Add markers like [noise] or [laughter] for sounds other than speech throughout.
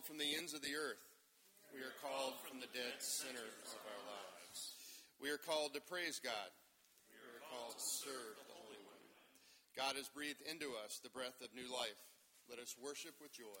called from the ends of the earth. We are called from the dead center of our lives. We are called to praise God. We are called to serve the Holy One. God has breathed into us the breath of new life. Let us worship with joy.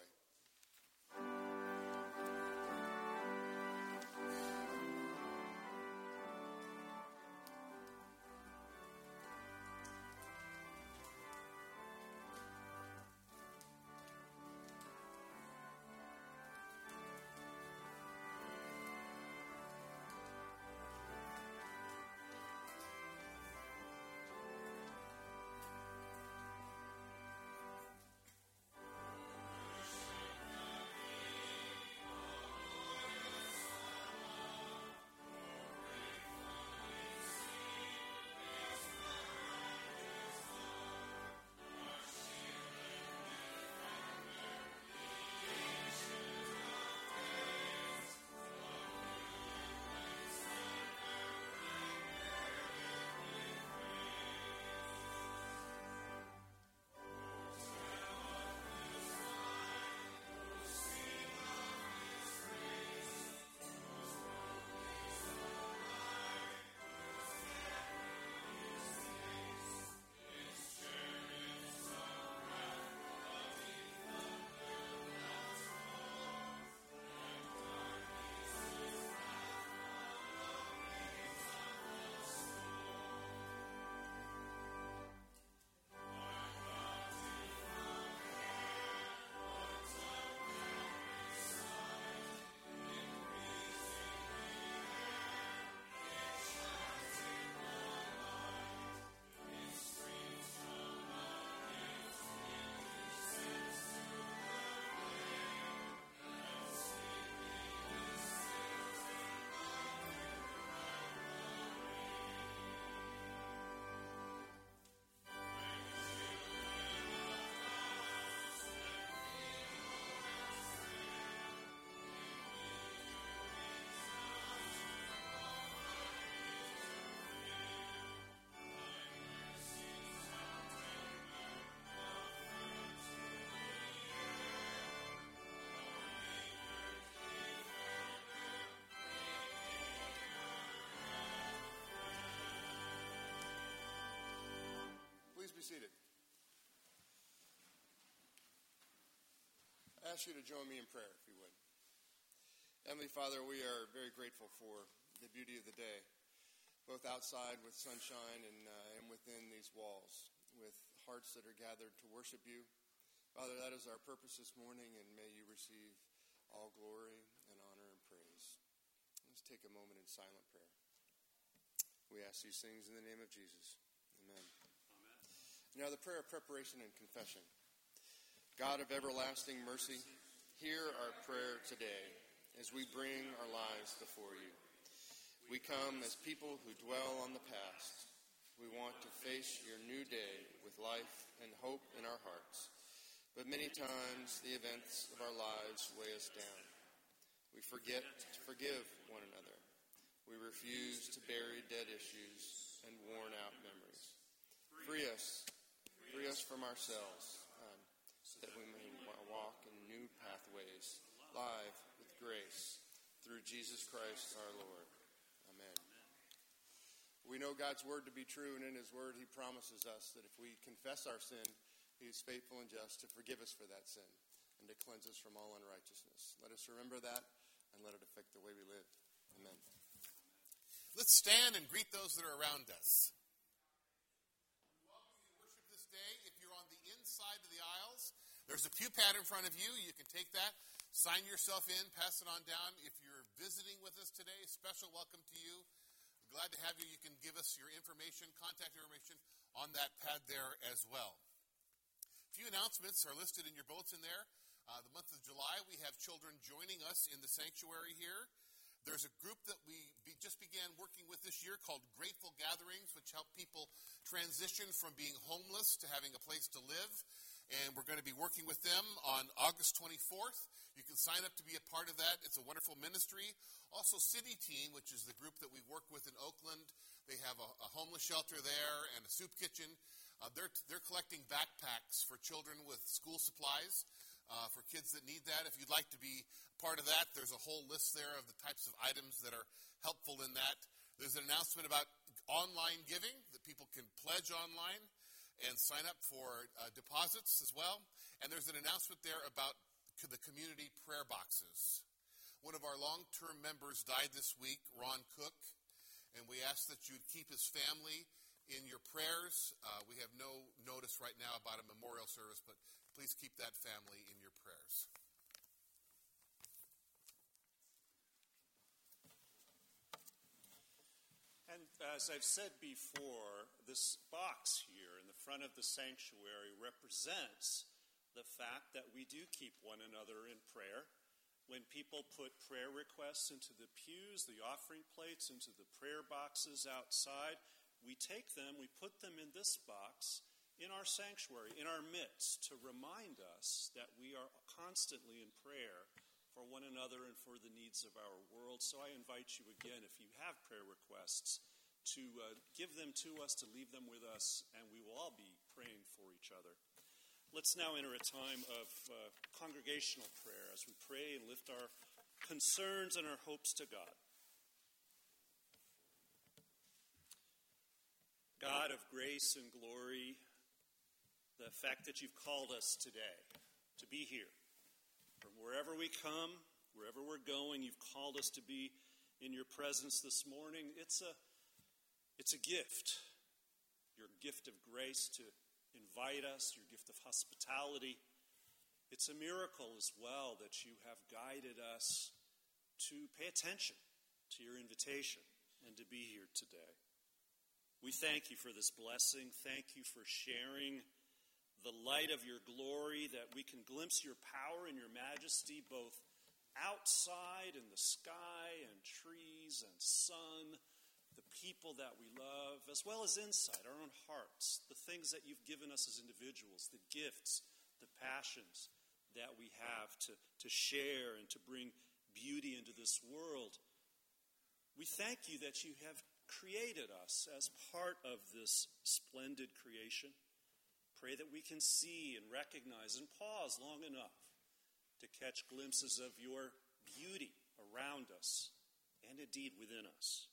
Be seated. I ask you to join me in prayer, if you would. Heavenly Father, we are very grateful for the beauty of the day, both outside with sunshine and, uh, and within these walls, with hearts that are gathered to worship you. Father, that is our purpose this morning, and may you receive all glory and honor and praise. Let's take a moment in silent prayer. We ask these things in the name of Jesus. Now, the prayer of preparation and confession. God of everlasting mercy, hear our prayer today as we bring our lives before you. We come as people who dwell on the past. We want to face your new day with life and hope in our hearts. But many times the events of our lives weigh us down. We forget to forgive one another. We refuse to bury dead issues and worn out memories. Free us Free us from ourselves, um, so that we may walk in new pathways, live with grace, through Jesus Christ our Lord. Amen. We know God's word to be true, and in his word he promises us that if we confess our sin, he is faithful and just to forgive us for that sin and to cleanse us from all unrighteousness. Let us remember that and let it affect the way we live. Amen. Let's stand and greet those that are around us. There's a pew pad in front of you. You can take that, sign yourself in, pass it on down. If you're visiting with us today, special welcome to you. We're Glad to have you. You can give us your information, contact information on that pad there as well. A few announcements are listed in your bulletin there. Uh, the month of July, we have children joining us in the sanctuary here. There's a group that we be, just began working with this year called Grateful Gatherings, which help people transition from being homeless to having a place to live and we're going to be working with them on August 24th. You can sign up to be a part of that. It's a wonderful ministry. Also, City Team, which is the group that we work with in Oakland, they have a, a homeless shelter there and a soup kitchen. Uh, they're, they're collecting backpacks for children with school supplies. Uh, for kids that need that. If you'd like to be part of that, there's a whole list there of the types of items that are helpful in that. There's an announcement about online giving that people can pledge online and sign up for uh, deposits as well. And there's an announcement there about the community prayer boxes. One of our long term members died this week, Ron Cook, and we ask that you'd keep his family in your prayers. Uh, we have no notice right now about a memorial service, but please keep that family in your prayers. And as I've said before, this box here in the front of the sanctuary represents the fact that we do keep one another in prayer when people put prayer requests into the pews, the offering plates, into the prayer boxes outside, we take them, we put them in this box in our sanctuary, in our midst, to remind us that we are constantly in prayer for one another and for the needs of our world. So I invite you again, if you have prayer requests, to uh, give them to us, to leave them with us, and we will all be praying for each other. Let's now enter a time of uh, congregational prayer as we pray and lift our concerns and our hopes to God. God of grace and glory, the fact that you've called us today to be here, from wherever we come, wherever we're going, you've called us to be in your presence this morning. It's a, it's a gift, your gift of grace to invite us, your gift of hospitality. It's a miracle as well that you have guided us to pay attention to your invitation and to be here today. We thank you for this blessing. Thank you for sharing the light of your glory that we can glimpse your power and your majesty both outside in the sky and trees and sun the people that we love, as well as inside our own hearts, the things that you've given us as individuals, the gifts, the passions that we have to, to share and to bring beauty into this world. We thank you that you have created us as part of this splendid creation. Pray that we can see and recognize and pause long enough to catch glimpses of your beauty around us and indeed within us.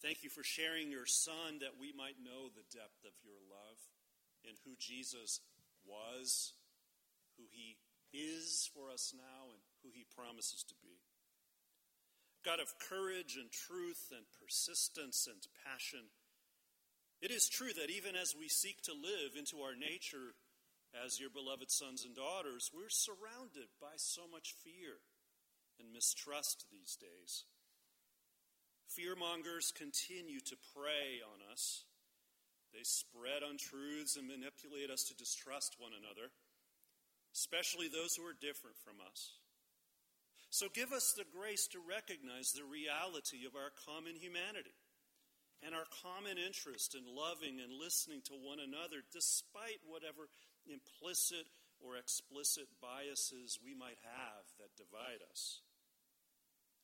Thank you for sharing your Son that we might know the depth of your love and who Jesus was, who he is for us now, and who he promises to be. God of courage and truth and persistence and passion, it is true that even as we seek to live into our nature as your beloved sons and daughters, we're surrounded by so much fear and mistrust these days. Fearmongers continue to prey on us. They spread untruths and manipulate us to distrust one another, especially those who are different from us. So give us the grace to recognize the reality of our common humanity and our common interest in loving and listening to one another, despite whatever implicit or explicit biases we might have that divide us.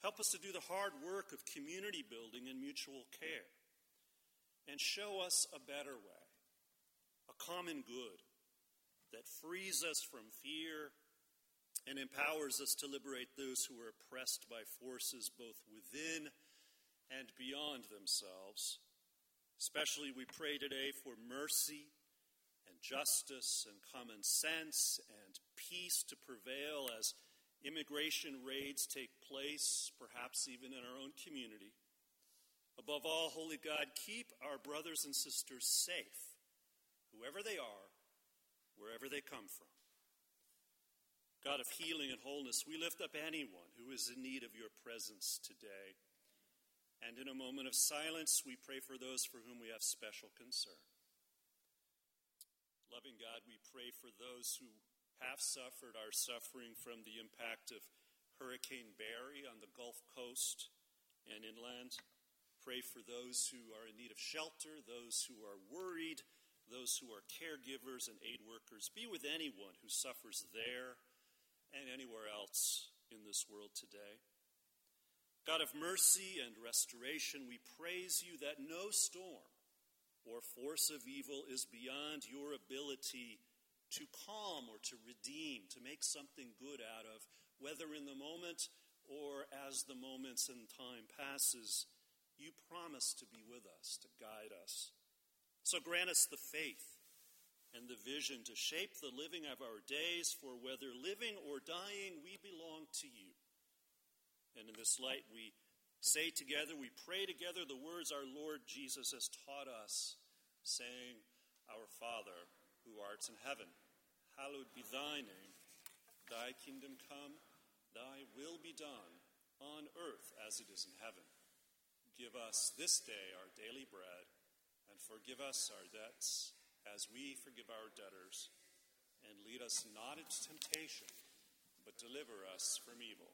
Help us to do the hard work of community building and mutual care. And show us a better way, a common good that frees us from fear and empowers us to liberate those who are oppressed by forces both within and beyond themselves. Especially, we pray today for mercy and justice and common sense and peace to prevail as Immigration raids take place, perhaps even in our own community. Above all, Holy God, keep our brothers and sisters safe, whoever they are, wherever they come from. God of healing and wholeness, we lift up anyone who is in need of your presence today. And in a moment of silence, we pray for those for whom we have special concern. Loving God, we pray for those who have suffered are suffering from the impact of Hurricane Barry on the Gulf Coast and inland. Pray for those who are in need of shelter, those who are worried, those who are caregivers and aid workers. Be with anyone who suffers there and anywhere else in this world today. God of mercy and restoration, we praise you that no storm or force of evil is beyond your ability to calm or to redeem, to make something good out of, whether in the moment or as the moments and time passes, you promise to be with us, to guide us. So grant us the faith and the vision to shape the living of our days, for whether living or dying, we belong to you. And in this light, we say together, we pray together the words our Lord Jesus has taught us, saying, Our Father, who art in heaven, hallowed be thy name. Thy kingdom come, thy will be done, on earth as it is in heaven. Give us this day our daily bread, and forgive us our debts as we forgive our debtors. And lead us not into temptation, but deliver us from evil.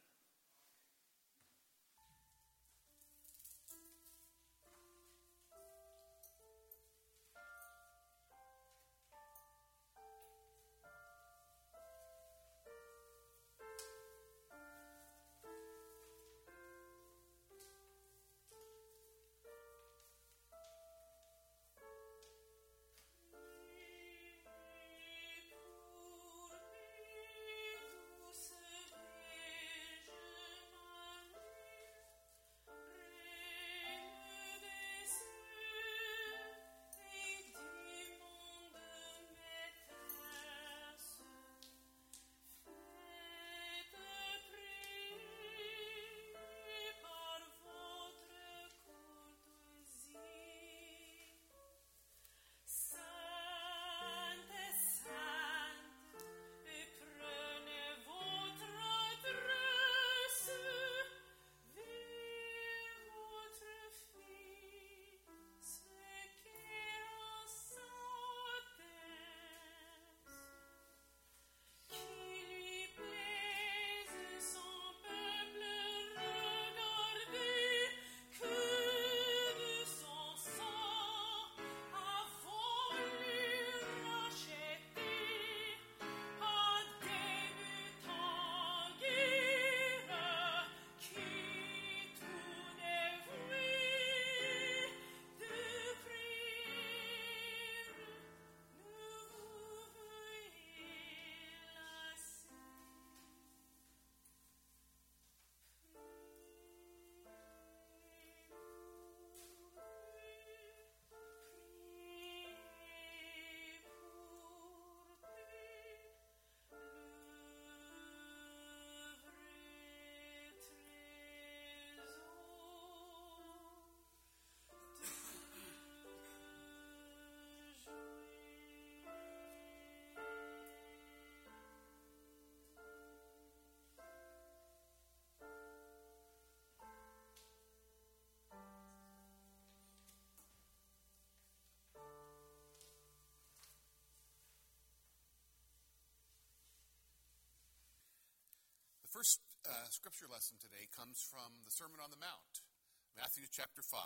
First uh, scripture lesson today comes from the Sermon on the Mount, Matthew chapter 5.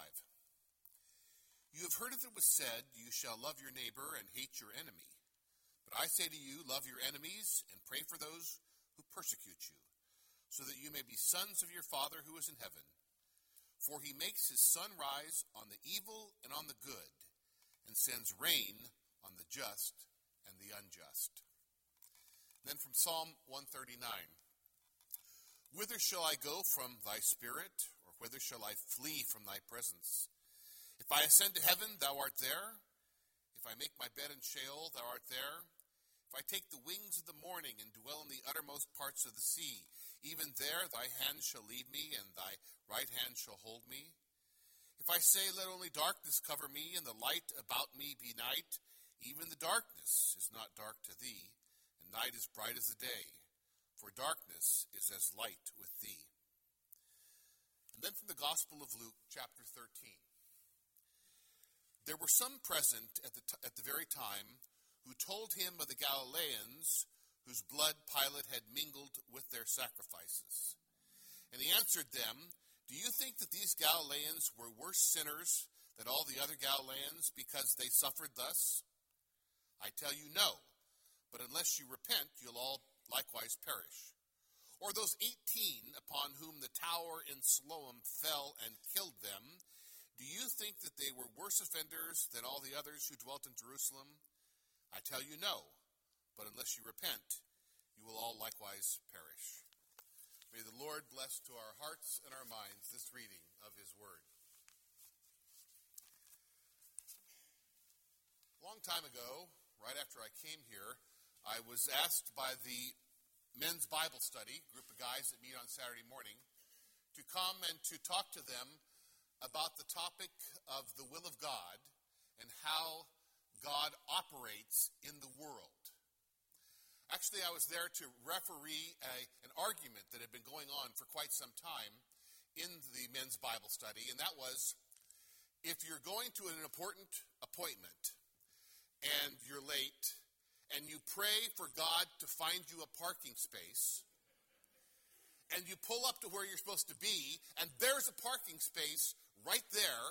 You have heard that it was said, You shall love your neighbor and hate your enemy. But I say to you, love your enemies and pray for those who persecute you, so that you may be sons of your Father who is in heaven. For he makes his sun rise on the evil and on the good, and sends rain on the just and the unjust. Then from Psalm 139. Whither shall I go from thy spirit, or whither shall I flee from thy presence? If I ascend to heaven, thou art there. If I make my bed in Sheol, thou art there. If I take the wings of the morning and dwell in the uttermost parts of the sea, even there thy hand shall lead me, and thy right hand shall hold me. If I say, Let only darkness cover me, and the light about me be night, even the darkness is not dark to thee, and night is bright as the day for darkness is as light with thee. And then from the Gospel of Luke, chapter 13. There were some present at the, t- at the very time who told him of the Galileans whose blood Pilate had mingled with their sacrifices. And he answered them, Do you think that these Galileans were worse sinners than all the other Galileans because they suffered thus? I tell you, no. But unless you repent, you'll all likewise perish. Or those eighteen upon whom the tower in Siloam fell and killed them, Do you think that they were worse offenders than all the others who dwelt in Jerusalem? I tell you, no. But unless you repent, you will all likewise perish. May the Lord bless to our hearts and our minds this reading of his word. A long time ago, right after I came here, I was asked by the men's Bible study, group of guys that meet on Saturday morning, to come and to talk to them about the topic of the will of God and how God operates in the world. Actually, I was there to referee a, an argument that had been going on for quite some time in the men's Bible study, and that was if you're going to an important appointment and you're late and you pray for God to find you a parking space, and you pull up to where you're supposed to be, and there's a parking space right there.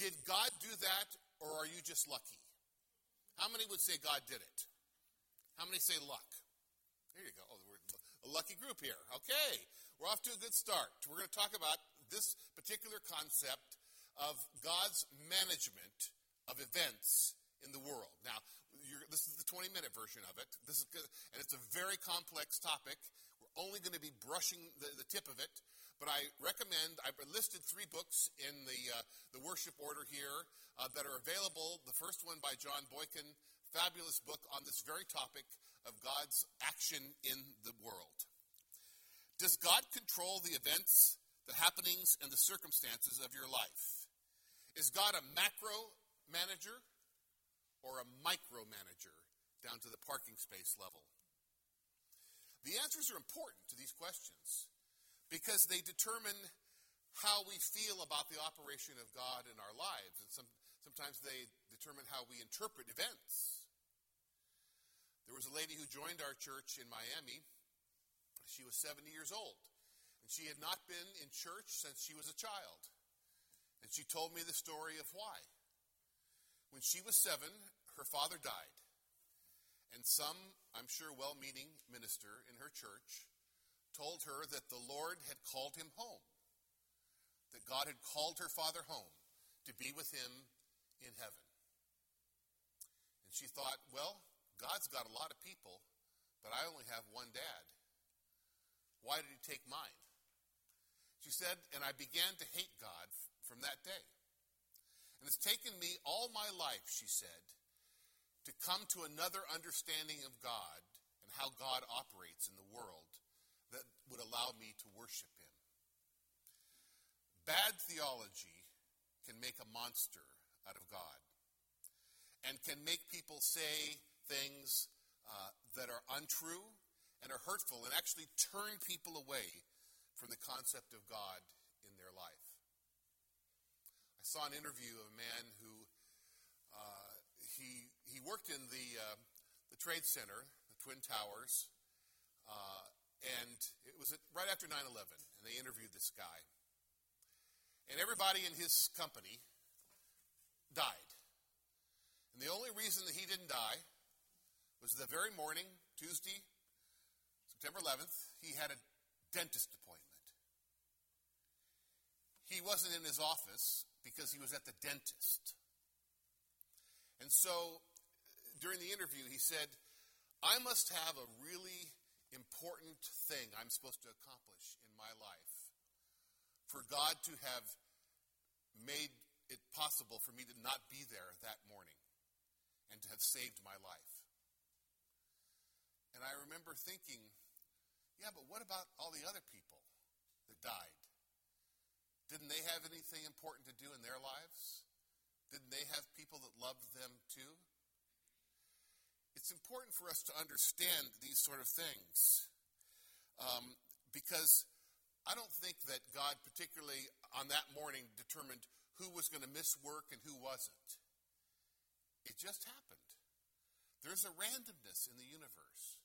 Did God do that, or are you just lucky? How many would say God did it? How many say luck? There you go. Oh, we're a lucky group here. Okay, we're off to a good start. We're going to talk about this particular concept of God's management of events in the world. Now, this is the 20 minute version of it. This is good, and it's a very complex topic. We're only going to be brushing the, the tip of it. But I recommend, I've listed three books in the, uh, the worship order here uh, that are available. The first one by John Boykin, fabulous book on this very topic of God's action in the world. Does God control the events, the happenings, and the circumstances of your life? Is God a macro manager or a micromanager down to the parking space level? The answers are important to these questions because they determine how we feel about the operation of God in our lives, and some, sometimes they determine how we interpret events. There was a lady who joined our church in Miami. She was 70 years old, and she had not been in church since she was a child. And she told me the story of why. When she was seven, her father died. And some, I'm sure, well meaning minister in her church told her that the Lord had called him home, that God had called her father home to be with him in heaven. And she thought, well, God's got a lot of people, but I only have one dad. Why did he take mine? She said, and I began to hate God from that day. And it's taken me all my life, she said, to come to another understanding of God and how God operates in the world that would allow me to worship him. Bad theology can make a monster out of God and can make people say things uh, that are untrue and are hurtful and actually turn people away from the concept of God in their life. I saw an interview of a man who he worked in the uh, the Trade Center, the Twin Towers, uh, and it was right after 9 11, and they interviewed this guy. And everybody in his company died. And the only reason that he didn't die was the very morning, Tuesday, September 11th, he had a dentist appointment. He wasn't in his office because he was at the dentist. And so during the interview, he said, I must have a really important thing I'm supposed to accomplish in my life. For God to have made it possible for me to not be there that morning and to have saved my life. And I remember thinking, yeah, but what about all the other people that died? Didn't they have anything important to do in their lives? Didn't they have people that loved them too? It's important for us to understand these sort of things um, because I don't think that God, particularly on that morning, determined who was going to miss work and who wasn't. It just happened. There's a randomness in the universe.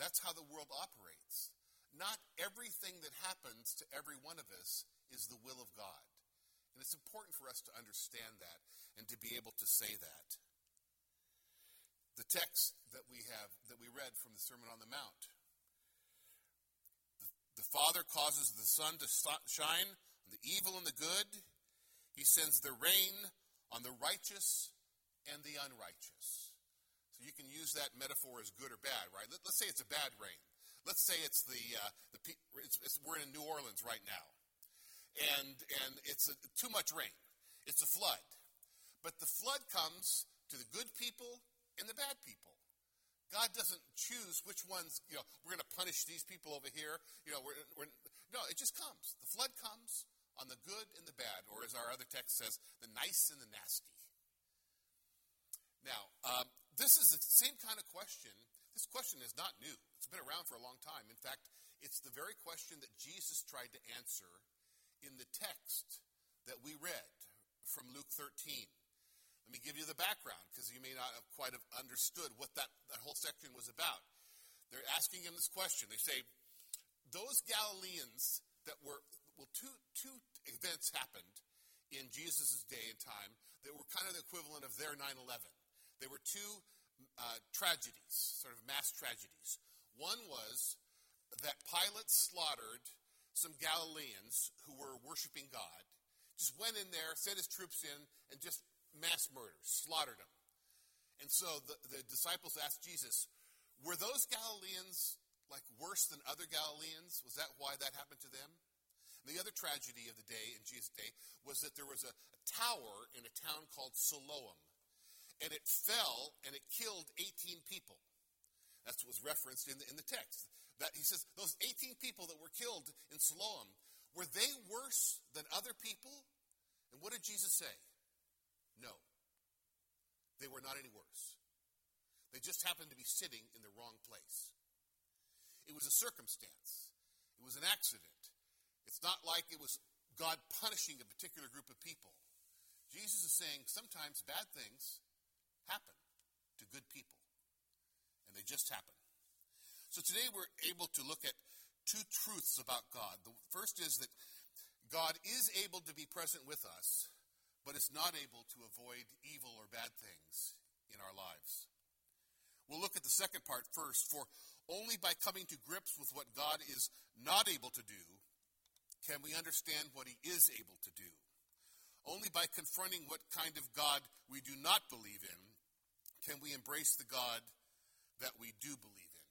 That's how the world operates. Not everything that happens to every one of us is the will of God. And it's important for us to understand that and to be able to say that the text that we have, that we read from the Sermon on the Mount. The, the Father causes the sun to shine on the evil and the good. He sends the rain on the righteous and the unrighteous. So you can use that metaphor as good or bad, right? Let, us say it's a bad rain. Let's say it's the, uh, the it's, it's, we're in New Orleans right now, and and it's a, too much rain. It's a flood, but the flood comes to the good people and the bad people. God doesn't choose which ones, you know, we're going to punish these people over here. You know, we're, we're, no, it just comes. The flood comes on the good and the bad, or as our other text says, the nice and the nasty. Now, um, this is the same kind of question. This question is not new. It's been around for a long time. In fact, it's the very question that Jesus tried to answer in the text that we read from Luke 13. Let me give you the background because you may not have quite have understood what that, that whole section was about. They're asking him this question. They say, those Galileans that were, well, two, two events happened in Jesus' day and time that were kind of the equivalent of their 9 11. They were two uh, tragedies, sort of mass tragedies. One was that Pilate slaughtered some Galileans who were worshiping God, just went in there, sent his troops in, and just mass murder, slaughtered them. And so the, the disciples asked Jesus, were those Galileans like worse than other Galileans? Was that why that happened to them? And the other tragedy of the day, in Jesus' day, was that there was a, a tower in a town called Siloam. And it fell and it killed 18 people. What was referenced in the, in the text. That he says, those 18 people that were killed in Siloam, were they worse than other people? And what did Jesus say? No. They were not any worse. They just happened to be sitting in the wrong place. It was a circumstance, it was an accident. It's not like it was God punishing a particular group of people. Jesus is saying sometimes bad things happen to good people, and they just happen. So today we're able to look at two truths about God. The first is that God is able to be present with us, but is not able to avoid evil or bad things in our lives. We'll look at the second part first, for only by coming to grips with what God is not able to do can we understand what he is able to do. Only by confronting what kind of God we do not believe in can we embrace the God that we do believe in.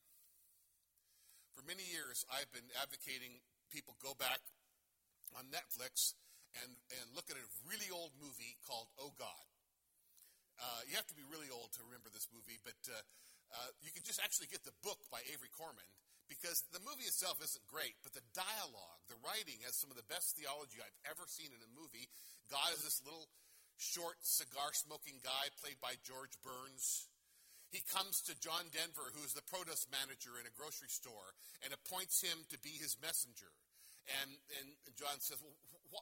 For many years, I've been advocating people go back on Netflix and, and look at a really old movie called Oh God. Uh, you have to be really old to remember this movie, but uh, uh, you can just actually get the book by Avery Corman because the movie itself isn't great, but the dialogue, the writing has some of the best theology I've ever seen in a movie. God is this little short cigar smoking guy played by George Burns. He comes to John Denver, who is the produce manager in a grocery store, and appoints him to be his messenger. And, and John says, Well,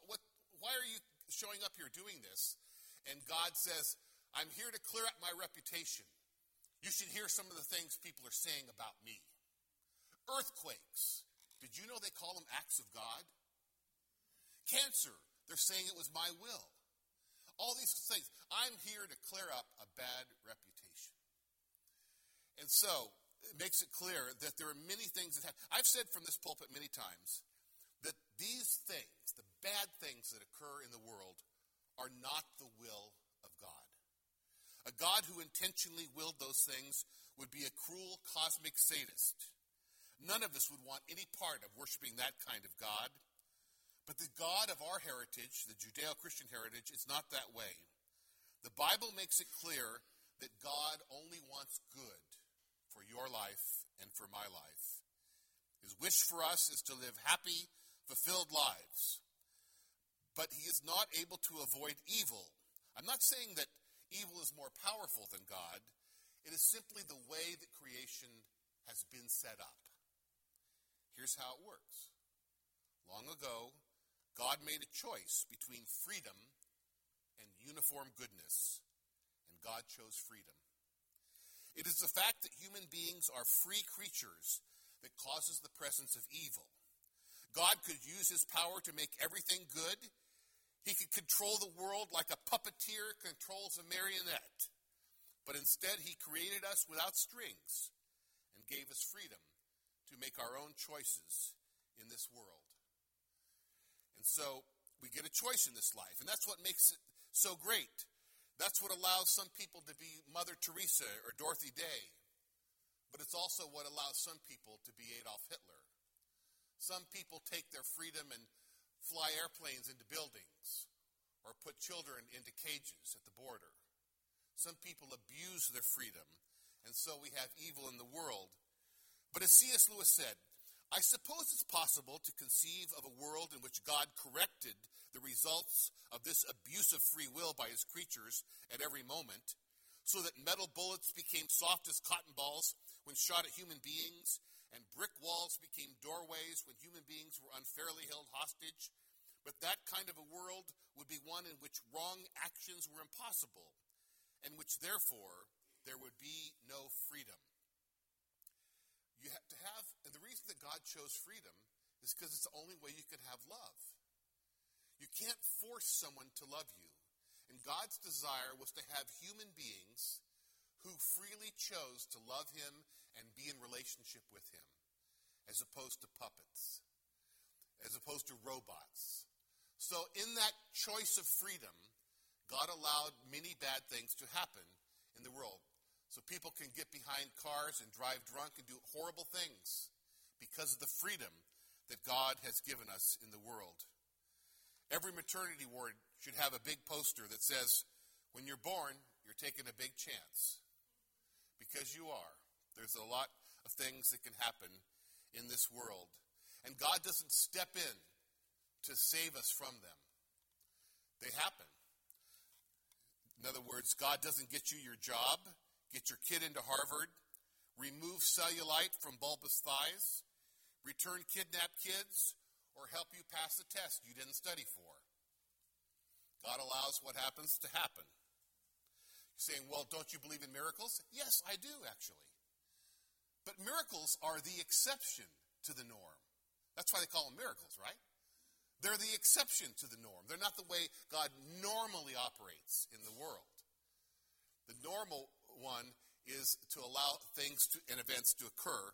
what, why are you showing up here doing this? And God says, I'm here to clear up my reputation. You should hear some of the things people are saying about me. Earthquakes. Did you know they call them acts of God? Cancer. They're saying it was my will. All these things. I'm here to clear up a bad reputation. And so, it makes it clear that there are many things that have. I've said from this pulpit many times that these things, the bad things that occur in the world, are not the will of God. A God who intentionally willed those things would be a cruel cosmic sadist. None of us would want any part of worshiping that kind of God. But the God of our heritage, the Judeo Christian heritage, is not that way. The Bible makes it clear that God only wants good for your life and for my life. His wish for us is to live happy, fulfilled lives. But he is not able to avoid evil. I'm not saying that evil is more powerful than God. It is simply the way that creation has been set up. Here's how it works. Long ago, God made a choice between freedom and uniform goodness, and God chose freedom. It is the fact that human beings are free creatures that causes the presence of evil. God could use his power to make everything good. He could control the world like a puppeteer controls a marionette. But instead, he created us without strings and gave us freedom to make our own choices in this world. And so, we get a choice in this life, and that's what makes it so great. That's what allows some people to be Mother Teresa or Dorothy Day. But it's also what allows some people to be Adolf Hitler. Some people take their freedom and fly airplanes into buildings or put children into cages at the border. Some people abuse their freedom, and so we have evil in the world. But as C.S. Lewis said, I suppose it's possible to conceive of a world in which God corrected the results of this abuse of free will by his creatures at every moment, so that metal bullets became soft as cotton balls when shot at human beings, and brick walls became doorways when human beings were unfairly held hostage. But that kind of a world would be one in which wrong actions were impossible, and which therefore there would be no freedom. You have to have, and the reason that God chose freedom is because it's the only way you can have love. You can't force someone to love you. And God's desire was to have human beings who freely chose to love him and be in relationship with him, as opposed to puppets, as opposed to robots. So, in that choice of freedom, God allowed many bad things to happen in the world. So people can get behind cars and drive drunk and do horrible things because of the freedom that God has given us in the world. Every maternity ward should have a big poster that says, when you're born, you're taking a big chance. Because you are. There's a lot of things that can happen in this world. And God doesn't step in to save us from them, they happen. In other words, God doesn't get you your job get your kid into Harvard, remove cellulite from bulbous thighs, return kidnapped kids, or help you pass a test you didn't study for. God allows what happens to happen. You're saying, well, don't you believe in miracles? Yes, I do, actually. But miracles are the exception to the norm. That's why they call them miracles, right? They're the exception to the norm. They're not the way God normally operates in the world. The normal one is to allow things to, and events to occur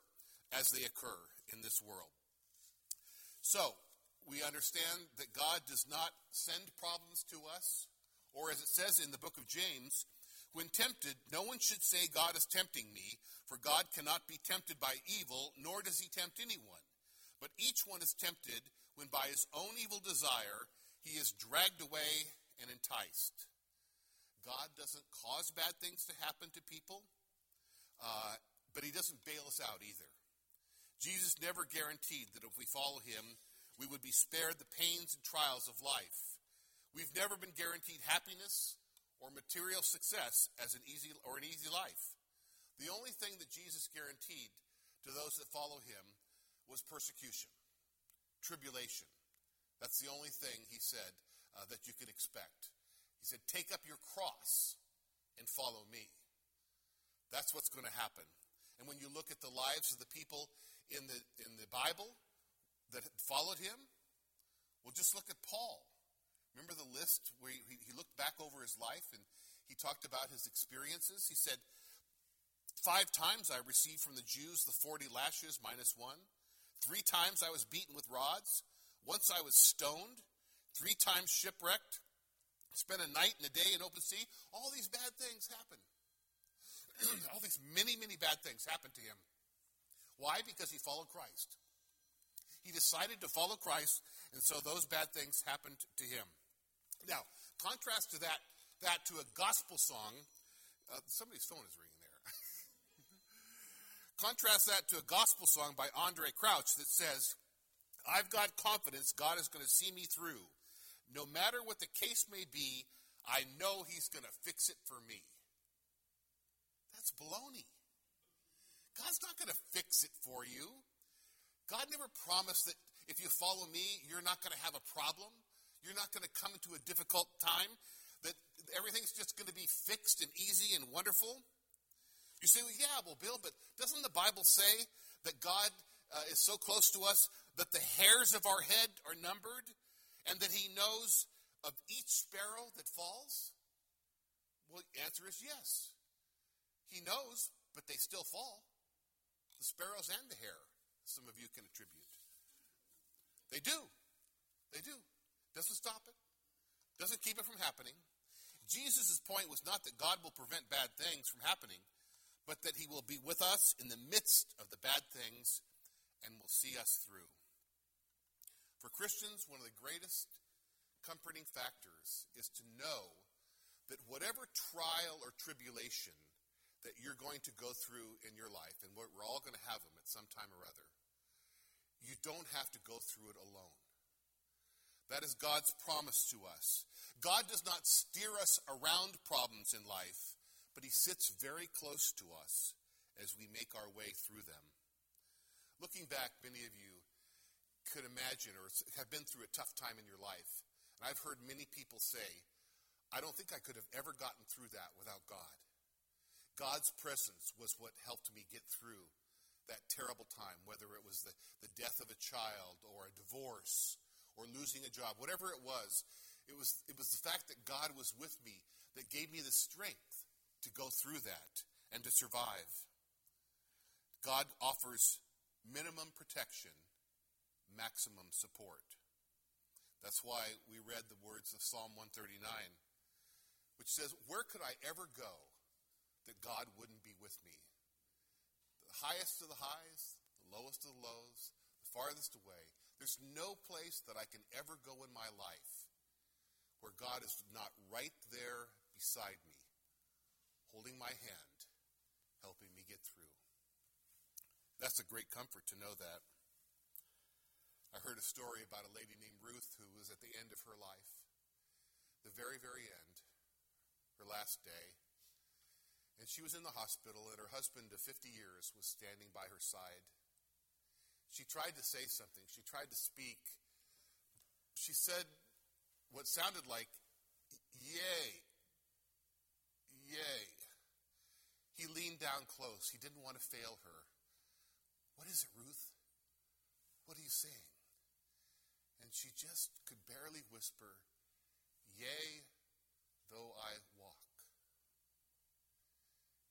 as they occur in this world. So, we understand that God does not send problems to us, or as it says in the book of James, when tempted, no one should say, God is tempting me, for God cannot be tempted by evil, nor does he tempt anyone. But each one is tempted when by his own evil desire he is dragged away and enticed. God doesn't cause bad things to happen to people, uh, but He doesn't bail us out either. Jesus never guaranteed that if we follow Him, we would be spared the pains and trials of life. We've never been guaranteed happiness or material success as an easy or an easy life. The only thing that Jesus guaranteed to those that follow him was persecution, tribulation. That's the only thing he said uh, that you could expect. He said, Take up your cross and follow me. That's what's going to happen. And when you look at the lives of the people in the, in the Bible that followed him, well, just look at Paul. Remember the list where he, he looked back over his life and he talked about his experiences? He said, Five times I received from the Jews the 40 lashes minus one. Three times I was beaten with rods. Once I was stoned. Three times shipwrecked spent a night and a day in open sea. All these bad things happened. [clears throat] All these many, many bad things happened to him. Why? Because he followed Christ. He decided to follow Christ, and so those bad things happened to him. Now, contrast to that, that to a gospel song. Uh, somebody's phone is ringing there. [laughs] contrast that to a gospel song by Andraé Crouch that says, I've got confidence God is going to see me through. No matter what the case may be, I know He's going to fix it for me. That's baloney. God's not going to fix it for you. God never promised that if you follow me, you're not going to have a problem. You're not going to come into a difficult time, that everything's just going to be fixed and easy and wonderful. You say, well, yeah, well, Bill, but doesn't the Bible say that God uh, is so close to us that the hairs of our head are numbered? and that he knows of each sparrow that falls? Well, the answer is yes. He knows, but they still fall. The sparrows and the hair, some of you can attribute. They do. They do. Doesn't stop it, doesn't keep it from happening. Jesus' point was not that God will prevent bad things from happening, but that he will be with us in the midst of the bad things and will see us through. For Christians, one of the greatest comforting factors is to know that whatever trial or tribulation that you're going to go through in your life, and we're all going to have them at some time or other, you don't have to go through it alone. That is God's promise to us. God does not steer us around problems in life, but He sits very close to us as we make our way through them. Looking back, many of you could imagine or have been through a tough time in your life. And I've heard many people say, I don't think I could have ever gotten through that without God. God's presence was what helped me get through that terrible time, whether it was the, the death of a child or a divorce or losing a job, whatever it was, it was, it was the fact that God was with me that gave me the strength to go through that and to survive. God offers minimum protection, maximum support. That's why we read the words of Psalm 139, which says, Where could I ever go that God wouldn't be with me? The highest of the highs, the lowest of the lows, the farthest away, there's no place that I can ever go in my life where God is not right there beside me, holding my hand, helping me get through. That's a great comfort to know that. I heard a story about a lady named Ruth who was at the end of her life, the very, very end, her last day. And she was in the hospital, and her husband of 50 years was standing by her side she tried to say something. She tried to speak. She said what sounded like, Yay, yay. He leaned down close. He didn't want to fail her. What is it, Ruth? What are you saying? And she just could barely whisper, Yea, though I walk.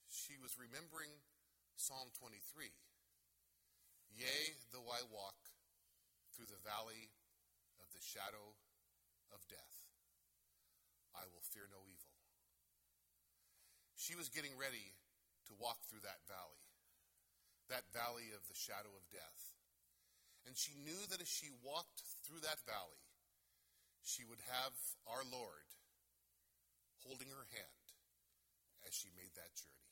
She was remembering Psalm 23. Yea, though I walk through the valley of the shadow of death, I will fear no evil. She was getting ready to walk through that valley, that valley of the shadow of death. And she knew that as she walked through that valley, she would have our Lord holding her hand as she made that journey.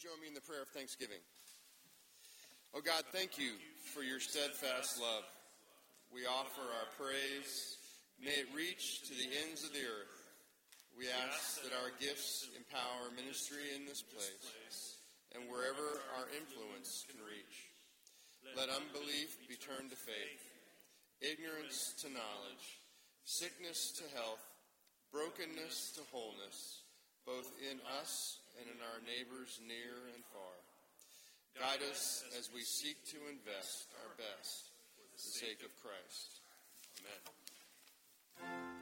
Join me in the prayer of thanksgiving? Oh God, thank you for your steadfast love. We offer our praise. May it reach to the ends of the earth. We ask that our gifts empower ministry in this place and wherever our influence can reach. Let unbelief be turned to faith, ignorance to knowledge, sickness to health, brokenness to wholeness, both in us and in our neighbors near and far. Guide us as we seek to invest our best for the sake of Christ. Amen.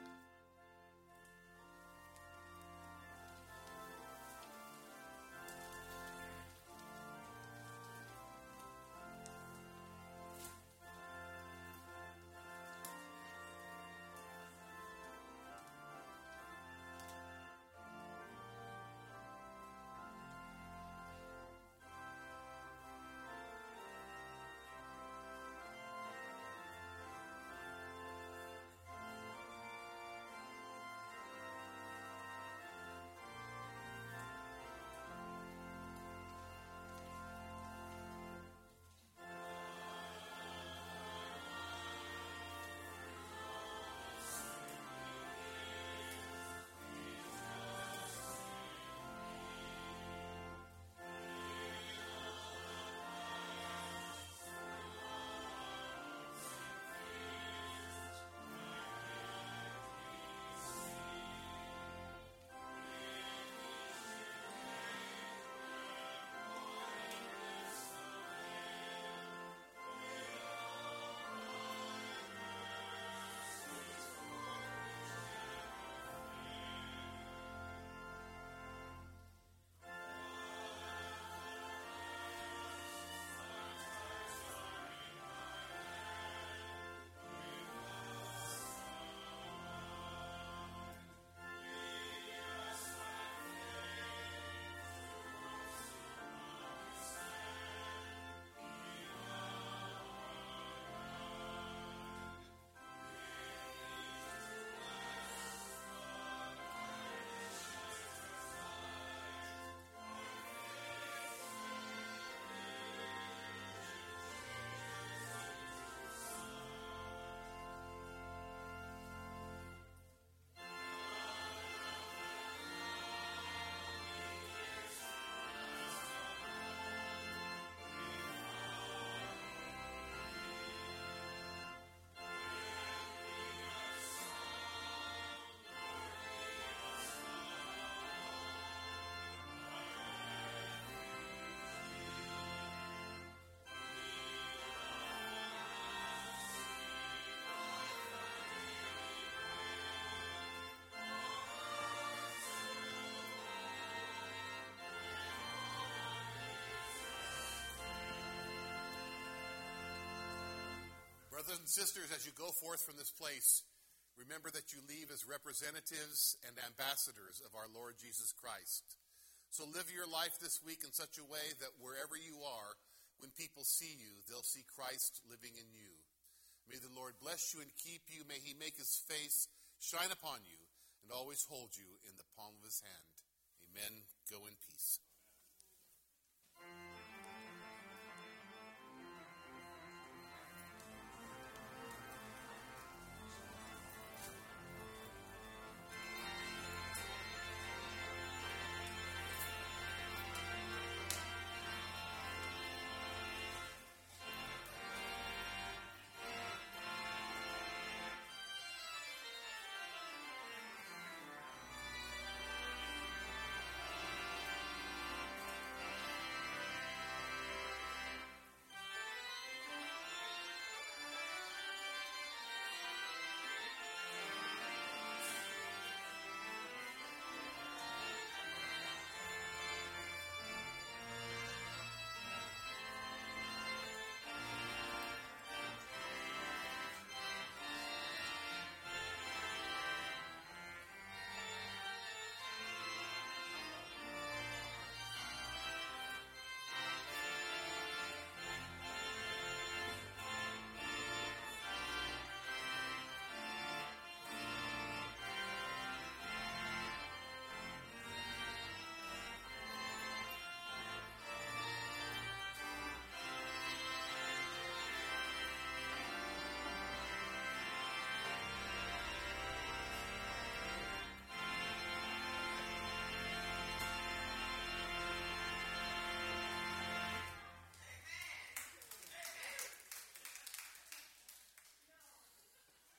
Brothers and sisters, as you go forth from this place, remember that you leave as representatives and ambassadors of our Lord Jesus Christ. So live your life this week in such a way that wherever you are, when people see you, they'll see Christ living in you. May the Lord bless you and keep you. May he make his face shine upon you and always hold you in the palm of his hand. Amen. Go in peace.